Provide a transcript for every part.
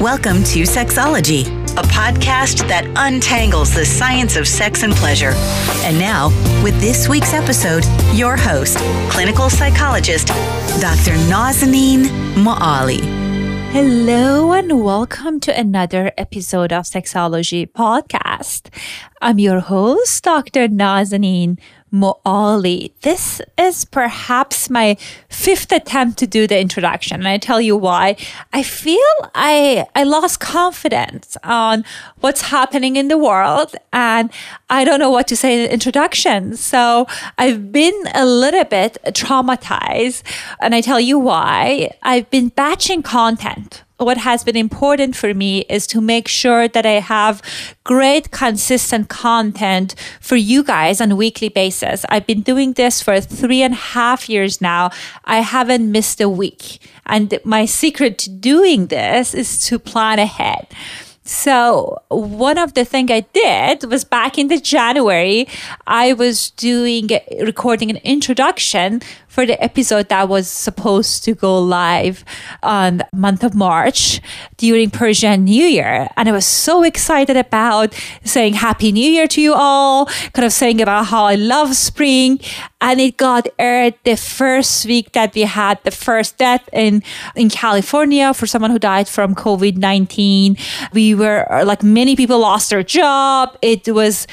Welcome to Sexology, a podcast that untangles the science of sex and pleasure. And now, with this week's episode, your host, clinical psychologist, Dr. Nazanin Moali. Hello and welcome to another episode of Sexology Podcast. I'm your host, Dr. Nazanin Moali. This is perhaps my fifth attempt to do the introduction. And I tell you why. I feel I, I lost confidence on what's happening in the world and I don't know what to say in the introduction. So I've been a little bit traumatized and I tell you why. I've been batching content what has been important for me is to make sure that I have great consistent content for you guys on a weekly basis. I've been doing this for three and a half years now. I haven't missed a week. And my secret to doing this is to plan ahead. So one of the things I did was back in the January, I was doing recording an introduction for the episode that was supposed to go live on the month of March during Persian New Year. And I was so excited about saying Happy New Year to you all, kind of saying about how I love spring. And it got aired the first week that we had the first death in, in California for someone who died from COVID 19. We were uh, like many people lost their job. It was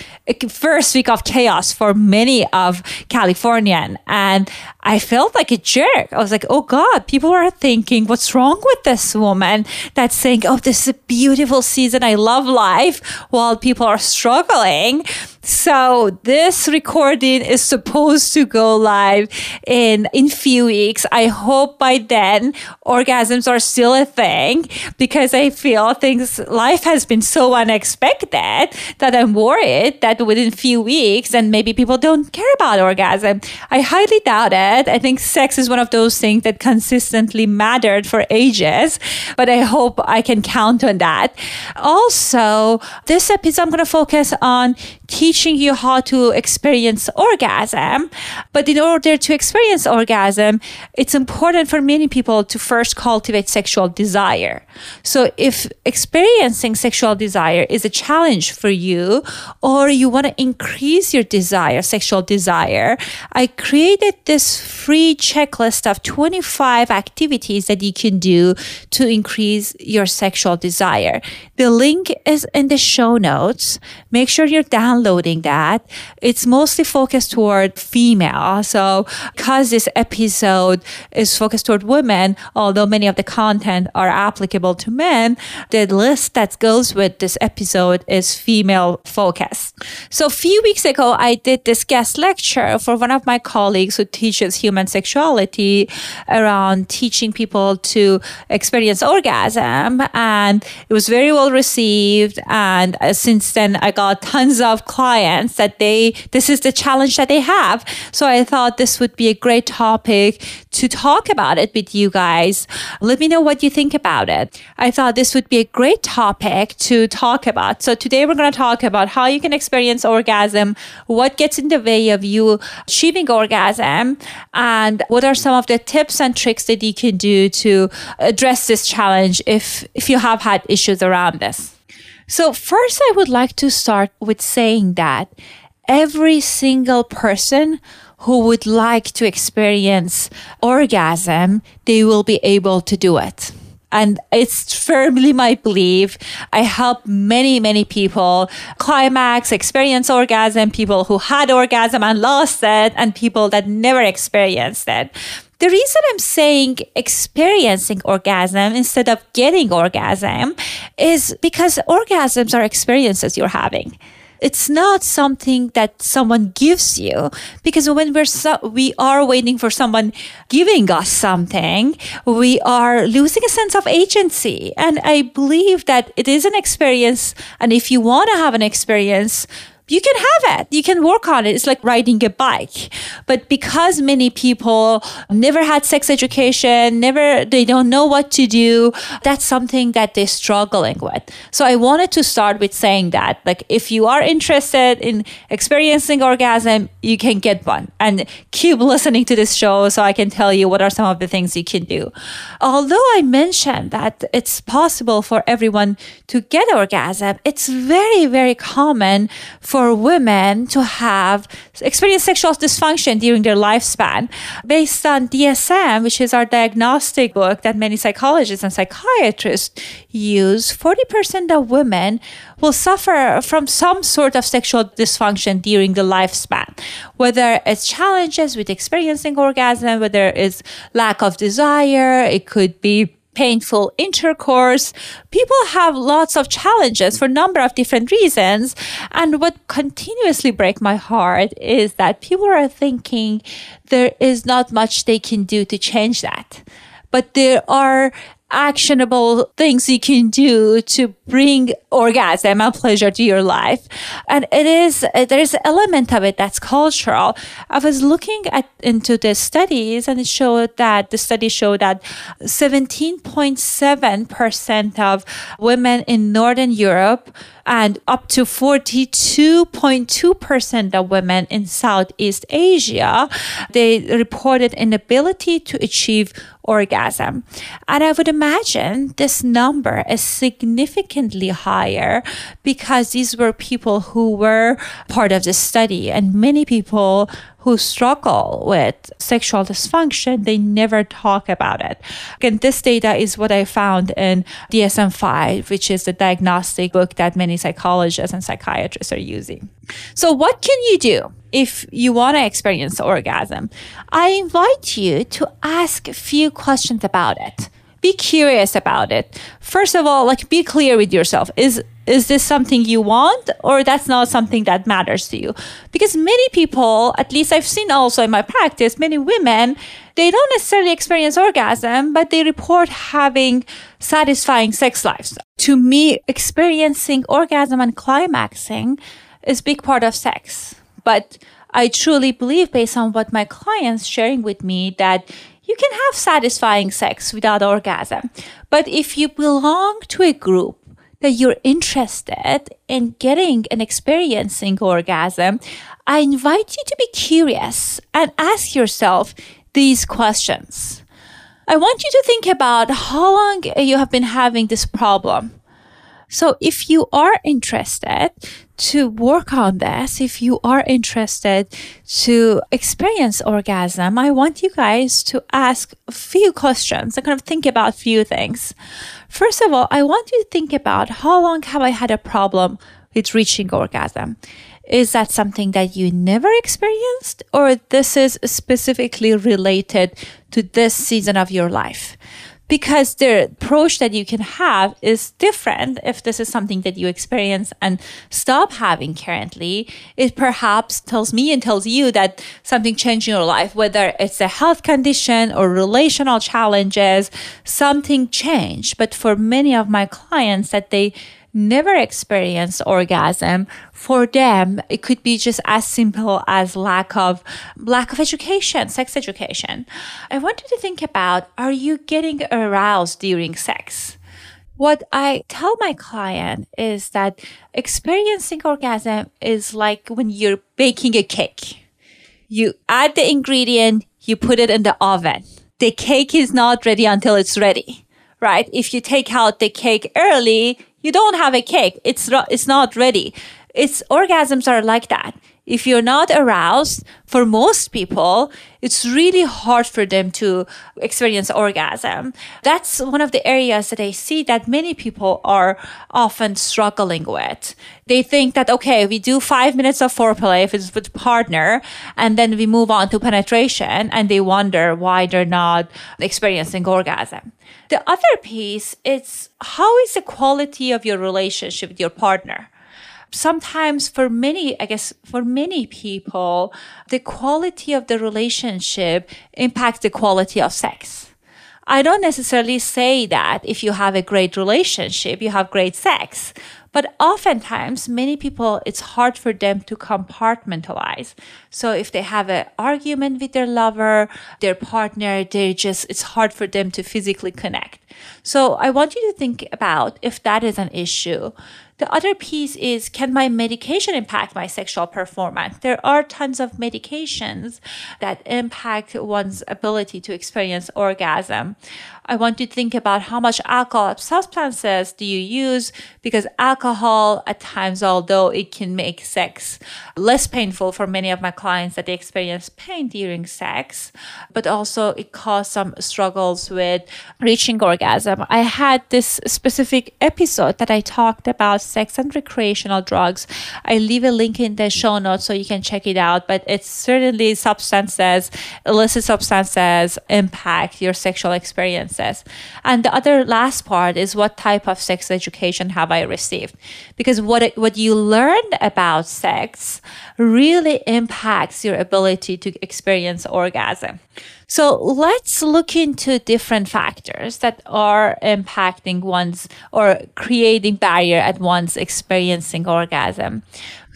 first week of chaos for many of Californian. And I felt like a jerk. I was like, oh God, people are thinking, what's wrong with this woman that's saying, oh, this is a beautiful season. I love life while people are struggling. So this recording is supposed to go live in in few weeks. I hope by then orgasms are still a thing because I feel things life has been so unexpected that I'm worried that within few weeks and maybe people don't care about orgasm. I highly doubt it. I think sex is one of those things that consistently mattered for ages, but I hope I can count on that. Also, this episode I'm going to focus on teaching you how to experience orgasm. But in order to experience orgasm, it's important for many people to first cultivate sexual desire. So if experiencing sexual desire is a challenge for you, or you want to increase your desire, sexual desire, I created this free checklist of 25 activities that you can do to increase your sexual desire. The link is in the show notes. Make sure you're downloading that. It's mostly focused toward female. So because this episode is focused toward women, although many of the content are applicable to men, the list that goes with this episode is female focused. So a few weeks ago, I did this guest lecture for one of my colleagues who teaches human sexuality around teaching people to experience orgasm. And it was very well received. And uh, since then, I got tons of clients that they, this is the challenge that they have. So I thought this would be a great topic to talk about it with you guys. Let me know what you think about it. I thought this would be a great topic to talk about. So today we're going to talk about how you can experience orgasm, what gets in the way of you achieving orgasm, and what are some of the tips and tricks that you can do to address this challenge if, if you have had issues around this. So first, I would like to start with saying that every single person who would like to experience orgasm, they will be able to do it. And it's firmly my belief. I help many, many people climax, experience orgasm, people who had orgasm and lost it, and people that never experienced it. The reason I'm saying experiencing orgasm instead of getting orgasm is because orgasms are experiences you're having. It's not something that someone gives you because when we're so, we are waiting for someone giving us something we are losing a sense of agency. And i believe that it is an experience and if you want to have an experience you can have it. You can work on it. It's like riding a bike. But because many people never had sex education, never, they don't know what to do, that's something that they're struggling with. So I wanted to start with saying that, like, if you are interested in experiencing orgasm, you can get one and keep listening to this show so I can tell you what are some of the things you can do. Although I mentioned that it's possible for everyone to get orgasm, it's very, very common for women to have experience sexual dysfunction during their lifespan. Based on DSM, which is our diagnostic book that many psychologists and psychiatrists use, 40% of women will suffer from some sort of sexual dysfunction during the lifespan, whether it's challenges with experiencing orgasm, whether it's lack of desire, it could be painful intercourse. People have lots of challenges for a number of different reasons. And what continuously break my heart is that people are thinking there is not much they can do to change that. But there are actionable things you can do to bring orgasm and pleasure to your life. And it is, there's an element of it that's cultural. I was looking at into the studies and it showed that the study showed that 17.7% of women in Northern Europe and up to 42.2% of women in Southeast Asia, they reported inability to achieve orgasm. And I would imagine this number is significantly higher because these were people who were part of the study and many people who struggle with sexual dysfunction, they never talk about it. And this data is what I found in DSM 5, which is the diagnostic book that many psychologists and psychiatrists are using. So, what can you do if you want to experience orgasm? I invite you to ask a few questions about it be curious about it. First of all, like be clear with yourself. Is is this something you want or that's not something that matters to you? Because many people, at least I've seen also in my practice, many women, they don't necessarily experience orgasm, but they report having satisfying sex lives. To me, experiencing orgasm and climaxing is a big part of sex. But I truly believe based on what my clients sharing with me that you can have satisfying sex without orgasm. But if you belong to a group that you're interested in getting and experiencing orgasm, I invite you to be curious and ask yourself these questions. I want you to think about how long you have been having this problem. So if you are interested to work on this, if you are interested to experience orgasm, I want you guys to ask a few questions and kind of think about a few things. First of all, I want you to think about how long have I had a problem with reaching orgasm? Is that something that you never experienced or this is specifically related to this season of your life? Because the approach that you can have is different if this is something that you experience and stop having currently. It perhaps tells me and tells you that something changed in your life whether it's a health condition or relational challenges something changed. But for many of my clients that they never experienced orgasm, for them it could be just as simple as lack of lack of education, sex education. I want you to think about are you getting aroused during sex? What I tell my client is that experiencing orgasm is like when you're baking a cake. You add the ingredient, you put it in the oven. The cake is not ready until it's ready, right? If you take out the cake early, you don't have a cake. It's, it's not ready. It's orgasms are like that. If you're not aroused, for most people, it's really hard for them to experience orgasm. That's one of the areas that I see that many people are often struggling with. They think that, okay, we do five minutes of foreplay if it's with partner, and then we move on to penetration, and they wonder why they're not experiencing orgasm. The other piece is how is the quality of your relationship with your partner? Sometimes for many, I guess for many people, the quality of the relationship impacts the quality of sex. I don't necessarily say that if you have a great relationship, you have great sex, But oftentimes, many people, it's hard for them to compartmentalize. So if they have an argument with their lover, their partner, they just, it's hard for them to physically connect. So I want you to think about if that is an issue. The other piece is can my medication impact my sexual performance? There are tons of medications that impact one's ability to experience orgasm. I want you to think about how much alcohol substances do you use because alcohol at times, although it can make sex less painful for many of my clients that they experience pain during sex, but also it caused some struggles with reaching orgasm. I had this specific episode that I talked about sex and recreational drugs. I leave a link in the show notes so you can check it out, but it's certainly substances, illicit substances impact your sexual experiences. and the other last part is what type of sex education have I received? Because what, what you learn about sex really impacts your ability to experience orgasm. So let's look into different factors that are impacting one's or creating barrier at one's experiencing orgasm.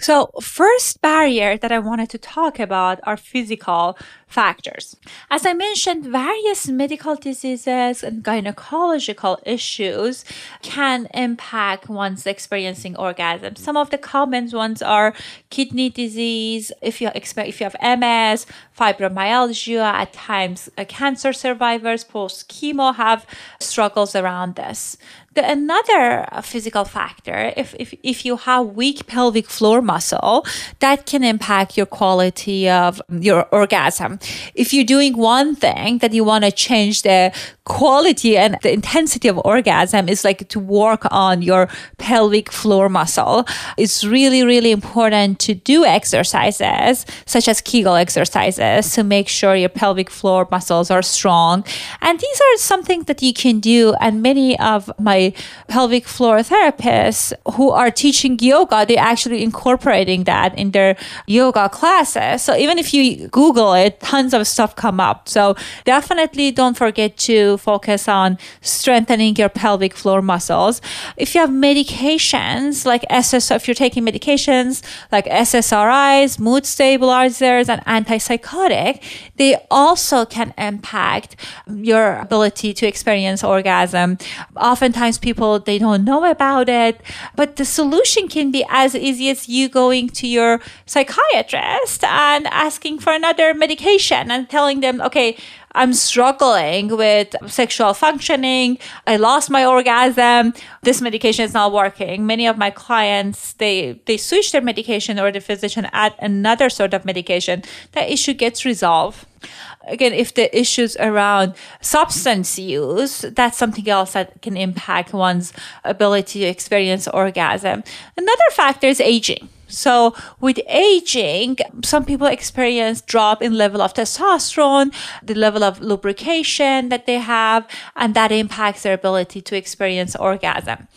So, first barrier that I wanted to talk about are physical factors. As I mentioned, various medical diseases and gynecological issues can impact one's experiencing orgasm. Some of the common ones are kidney disease, if you if you have MS, fibromyalgia, at times uh, cancer survivors post chemo have struggles around this. The, another physical factor, if, if, if you have weak pelvic floor muscle, that can impact your quality of your orgasm. If you're doing one thing that you want to change the quality and the intensity of orgasm is like to work on your pelvic floor muscle. It's really, really important to do exercises such as Kegel exercises to make sure your pelvic floor muscles are strong. And these are something that you can do. And many of my pelvic floor therapists who are teaching yoga, they're actually incorporating that in their yoga classes. So even if you Google it, tons of stuff come up. So definitely don't forget to focus on strengthening your pelvic floor muscles. If you have medications like SSRIs, if you're taking medications like SSRIs, mood stabilizers, and antipsychotic, they also can impact your ability to experience orgasm. Oftentimes people they don't know about it, but the solution can be as easy as you going to your psychiatrist and asking for another medication and telling them, okay, I'm struggling with sexual functioning. I lost my orgasm. This medication is not working. Many of my clients, they, they switch their medication or the physician add another sort of medication. That issue gets resolved again, if the issues around substance use, that's something else that can impact one's ability to experience orgasm. Another factor is aging. So with aging, some people experience drop in level of testosterone, the level of lubrication that they have, and that impacts their ability to experience orgasm.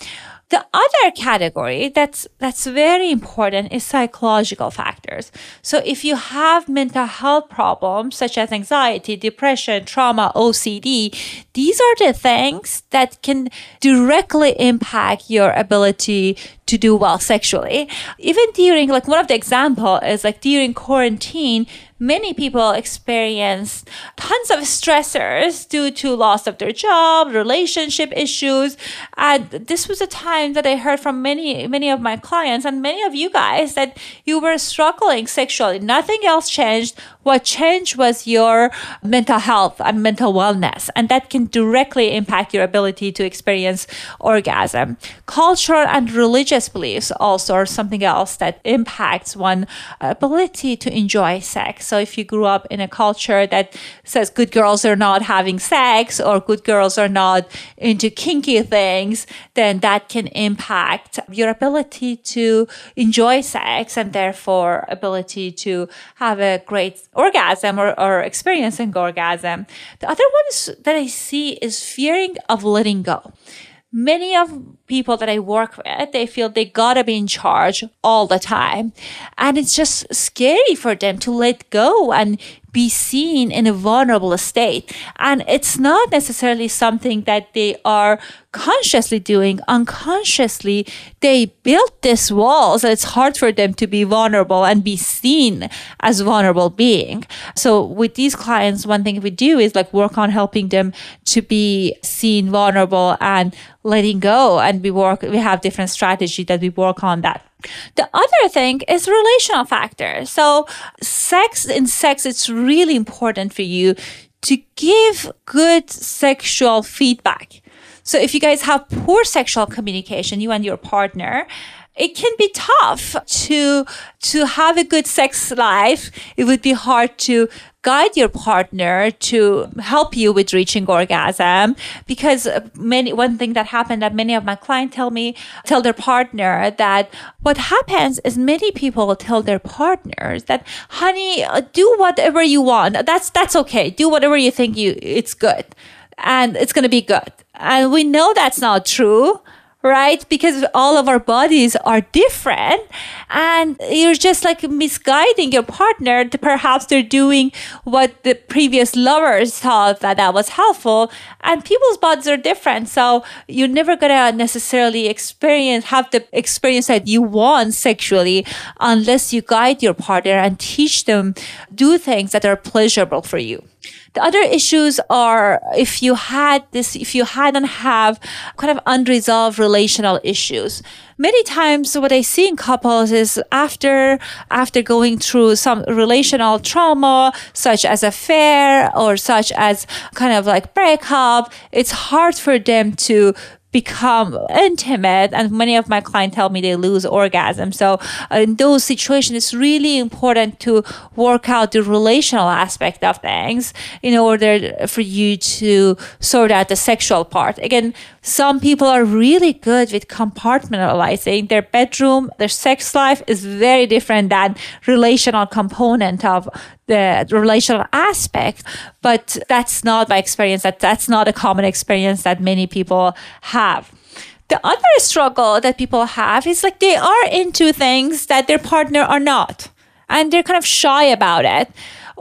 The other category that's that's very important is psychological factors. So if you have mental health problems such as anxiety, depression, trauma, OCD, these are the things that can directly impact your ability to do well sexually. Even during like one of the example is like during quarantine, many people experience tons of stressors due to loss of their job, relationship issues. And this was a time that I heard from many, many of my clients and many of you guys that you were struggling sexually. Nothing else changed. What changed was your mental health and mental wellness. And that can directly impact your ability to experience orgasm. Cultural and religious beliefs also are something else that impacts one ability to enjoy sex. So if you grew up in a culture that says good girls are not having sex or good girls are not into kinky things, then that can impact your ability to enjoy sex and therefore ability to have a great orgasm or, or experiencing orgasm. The other one is, that I see is fearing of letting go many of people that I work with, they feel they gotta be in charge all the time. And it's just scary for them to let go and be seen in a vulnerable state. And it's not necessarily something that they are consciously doing. Unconsciously, they built these walls and it's hard for them to be vulnerable and be seen as vulnerable being. So with these clients, one thing we do is like work on helping them to be seen vulnerable and letting go. And we work, we have different strategy that we work on that. The other thing is relational factor. So sex in sex, it's really important for you to give good sexual feedback. So if you guys have poor sexual communication, you and your partner, it can be tough to to have a good sex life. It would be hard to guide your partner to help you with reaching orgasm because many one thing that happened that many of my clients tell me tell their partner that what happens is many people tell their partners that honey uh, do whatever you want. That's that's okay. Do whatever you think you it's good. And it's going to be good. And we know that's not true right? Because all of our bodies are different and you're just like misguiding your partner perhaps they're doing what the previous lovers thought that that was helpful and people's bodies are different. So you're never going to necessarily experience, have the experience that you want sexually unless you guide your partner and teach them do things that are pleasurable for you. The other issues are if you had this, if you hadn't have kind of unresolved relational issues. Many times what I see in couples is after, after going through some relational trauma, such as affair or such as kind of like breakup, it's hard for them to become intimate and many of my clients tell me they lose orgasm. So uh, in those situations it's really important to work out the relational aspect of things in order for you to sort out the sexual part. Again some people are really good with compartmentalizing their bedroom. Their sex life is very different than relational component of the relational aspect but that's not my experience. That that's not a common experience that many people have. The other struggle that people have is like they are into things that their partner are not and they're kind of shy about it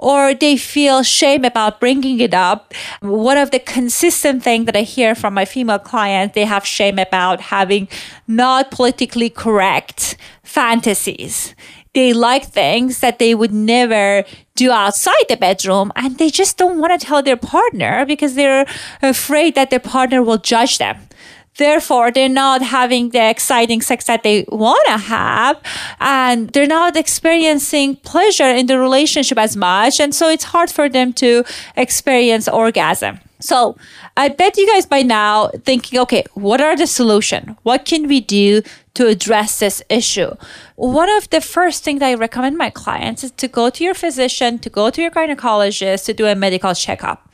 or they feel shame about bringing it up. One of the consistent things that I hear from my female clients, they have shame about having not politically correct fantasies. They like things that they would never do outside the bedroom and they just don't want to tell their partner because they're afraid that their partner will judge them. Therefore, they're not having the exciting sex that they want to have and they're not experiencing pleasure in the relationship as much. And so it's hard for them to experience orgasm. So I bet you guys by now thinking, okay, what are the solution? What can we do to address this issue? One of the first things I recommend my clients is to go to your physician, to go to your gynecologist, to do a medical checkup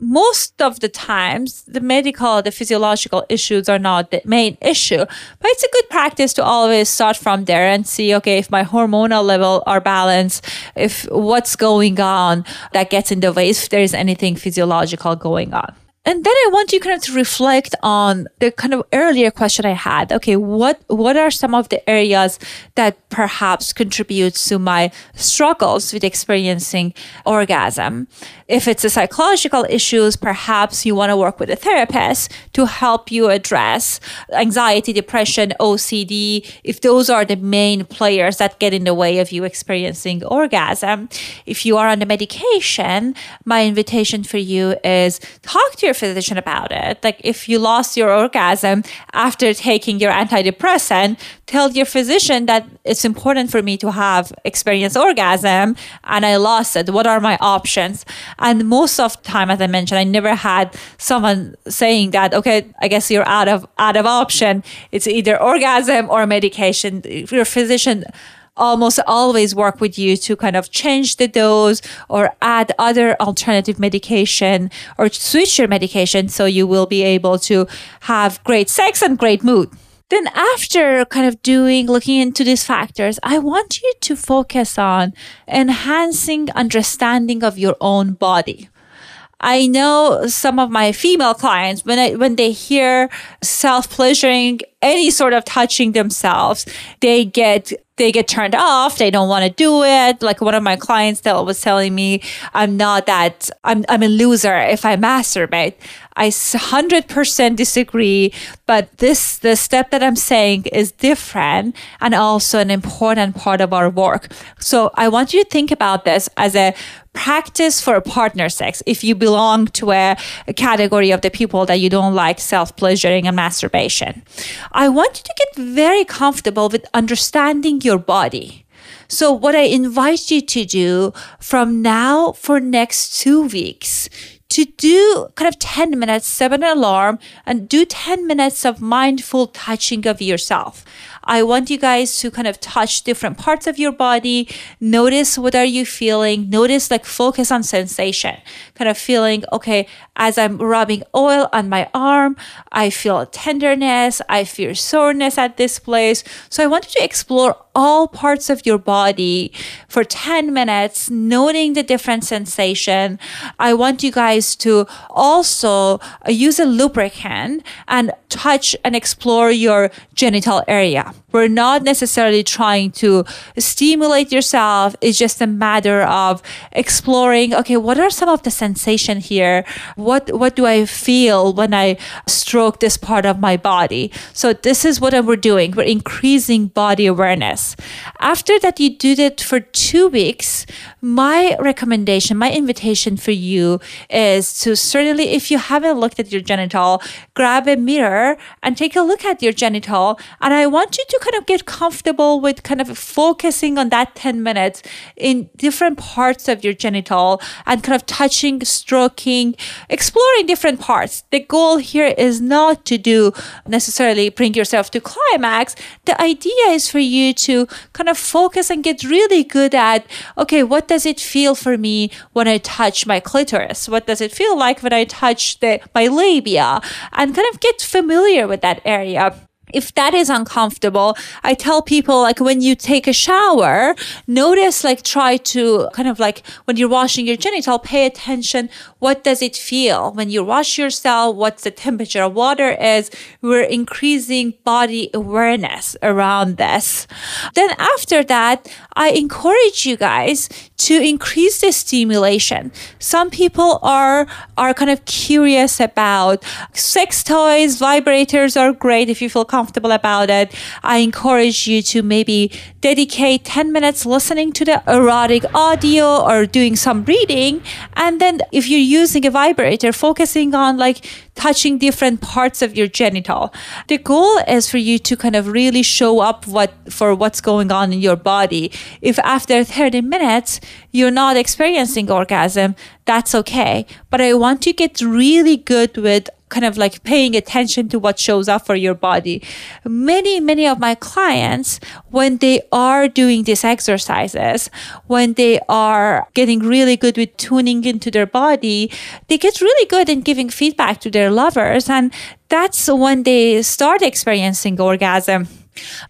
most of the times the medical the physiological issues are not the main issue but it's a good practice to always start from there and see okay if my hormonal level are balanced if what's going on that gets in the way if there's anything physiological going on and then I want you kind of to reflect on the kind of earlier question I had. Okay, what what are some of the areas that perhaps contribute to my struggles with experiencing orgasm? If it's a psychological issues, perhaps you want to work with a therapist to help you address anxiety, depression, OCD, if those are the main players that get in the way of you experiencing orgasm. If you are on the medication, my invitation for you is talk to your physician about it. Like if you lost your orgasm after taking your antidepressant, tell your physician that it's important for me to have experience orgasm and I lost it. What are my options? And most of the time, as I mentioned, I never had someone saying that, okay, I guess you're out of out of option. It's either orgasm or medication. Your physician almost always work with you to kind of change the dose or add other alternative medication or switch your medication so you will be able to have great sex and great mood. Then after kind of doing, looking into these factors, I want you to focus on enhancing understanding of your own body. I know some of my female clients when I, when they hear self pleasuring, any sort of touching themselves, they get they get turned off. They don't want to do it. Like one of my clients that was telling me, I'm not that, I'm, I'm a loser if I masturbate. I 100% disagree, but this, the step that I'm saying is different and also an important part of our work. So I want you to think about this as a practice for partner sex if you belong to a, a, category of the people that you don't like self pleasuring and masturbation. I want you to get very comfortable with understanding your body. So what I invite you to do from now for next two weeks to do kind of 10 minutes, set an alarm and do 10 minutes of mindful touching of yourself. I want you guys to kind of touch different parts of your body. Notice what are you feeling? Notice like focus on sensation. Kind of feeling, okay, as I'm rubbing oil on my arm, I feel tenderness. I feel soreness at this place. So I want you to explore all parts of your body for 10 minutes, noting the different sensation. I want you guys to also uh, use a lubricant and touch and explore your genital area. We're not necessarily trying to stimulate yourself. It's just a matter of exploring, okay, what are some of the sensation here? What, what do I feel when I stroke this part of my body? So this is what we're doing. We're increasing body awareness. After that, you do that for two weeks. My recommendation, my invitation for you is to certainly, if you haven't looked at your genital, grab a mirror and take a look at your genital. And I want you to kind of get comfortable with kind of focusing on that 10 minutes in different parts of your genital and kind of touching, stroking, exploring different parts. The goal here is not to do necessarily bring yourself to climax. The idea is for you to kind of focus and get really good at, okay, what does it feel for me when I touch my clitoris? What does it feel like when I touch the, my labia? And kind of get familiar with that area if that is uncomfortable, I tell people like when you take a shower, notice like try to kind of like when you're washing your genital, pay attention. What does it feel when you wash yourself? What's the temperature of water is? We're increasing body awareness around this. Then after that, I encourage you guys to increase the stimulation. Some people are, are kind of curious about sex toys, vibrators are great if you feel comfortable about it. I encourage you to maybe dedicate 10 minutes listening to the erotic audio or doing some reading. And then if you're using a vibrator, focusing on like touching different parts of your genital. The goal is for you to kind of really show up what for what's going on in your body. If after 30 minutes you're not experiencing orgasm, that's okay. But I want to get really good with kind of like paying attention to what shows up for your body. Many, many of my clients, when they are doing these exercises, when they are getting really good with tuning into their body, they get really good in giving feedback to their lovers. And that's when they start experiencing orgasm.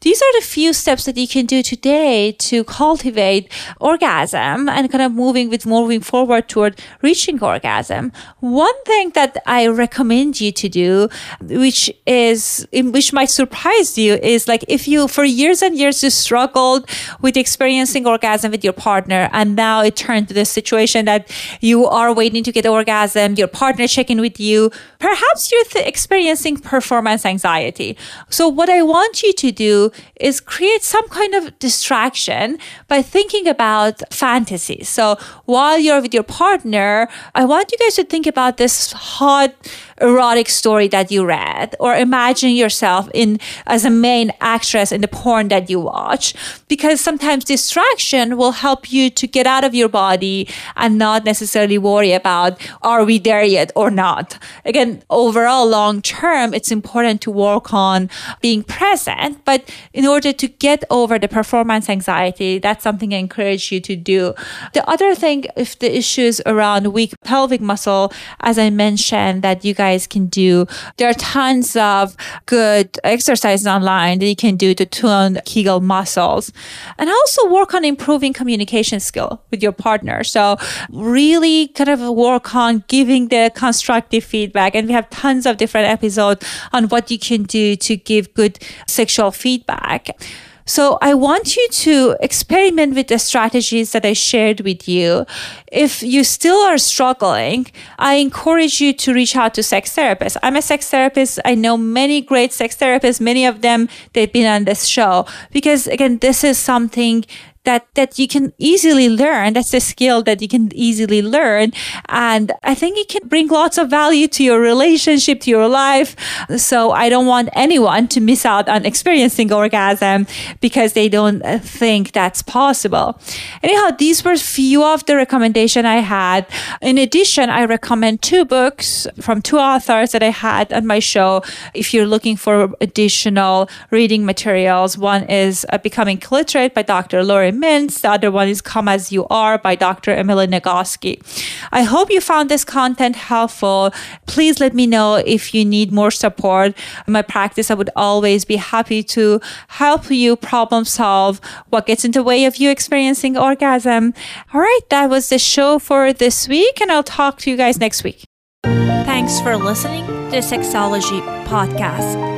These are the few steps that you can do today to cultivate orgasm and kind of moving with moving forward toward reaching orgasm. One thing that I recommend you to do, which is, which might surprise you is like if you for years and years you struggled with experiencing orgasm with your partner and now it turned to the situation that you are waiting to get orgasm, your partner checking with you, perhaps you're th- experiencing performance anxiety. So what I want you to do is create some kind of distraction by thinking about fantasies. So while you're with your partner, I want you guys to think about this hot erotic story that you read or imagine yourself in as a main actress in the porn that you watch because sometimes distraction will help you to get out of your body and not necessarily worry about are we there yet or not again overall long term it's important to work on being present but in order to get over the performance anxiety that's something i encourage you to do the other thing if the issues around weak pelvic muscle as i mentioned that you guys can do. There are tons of good exercises online that you can do to tone Kegel muscles and also work on improving communication skill with your partner. So really kind of work on giving the constructive feedback. And we have tons of different episodes on what you can do to give good sexual feedback. So I want you to experiment with the strategies that I shared with you. If you still are struggling, I encourage you to reach out to sex therapists. I'm a sex therapist. I know many great sex therapists. Many of them, they've been on this show because again, this is something that that you can easily learn. That's a skill that you can easily learn, and I think it can bring lots of value to your relationship, to your life. So I don't want anyone to miss out on experiencing orgasm because they don't think that's possible. Anyhow, these were few of the recommendation I had. In addition, I recommend two books from two authors that I had on my show. If you're looking for additional reading materials, one is uh, Becoming Cliterate by Dr. Laurie The other one is Come As You Are by Dr. Emily Nagoski. I hope you found this content helpful. Please let me know if you need more support. In my practice, I would always be happy to help you problem solve what gets in the way of you experiencing orgasm. All right, that was the show for this week, and I'll talk to you guys next week. Thanks for listening to Sexology Podcast.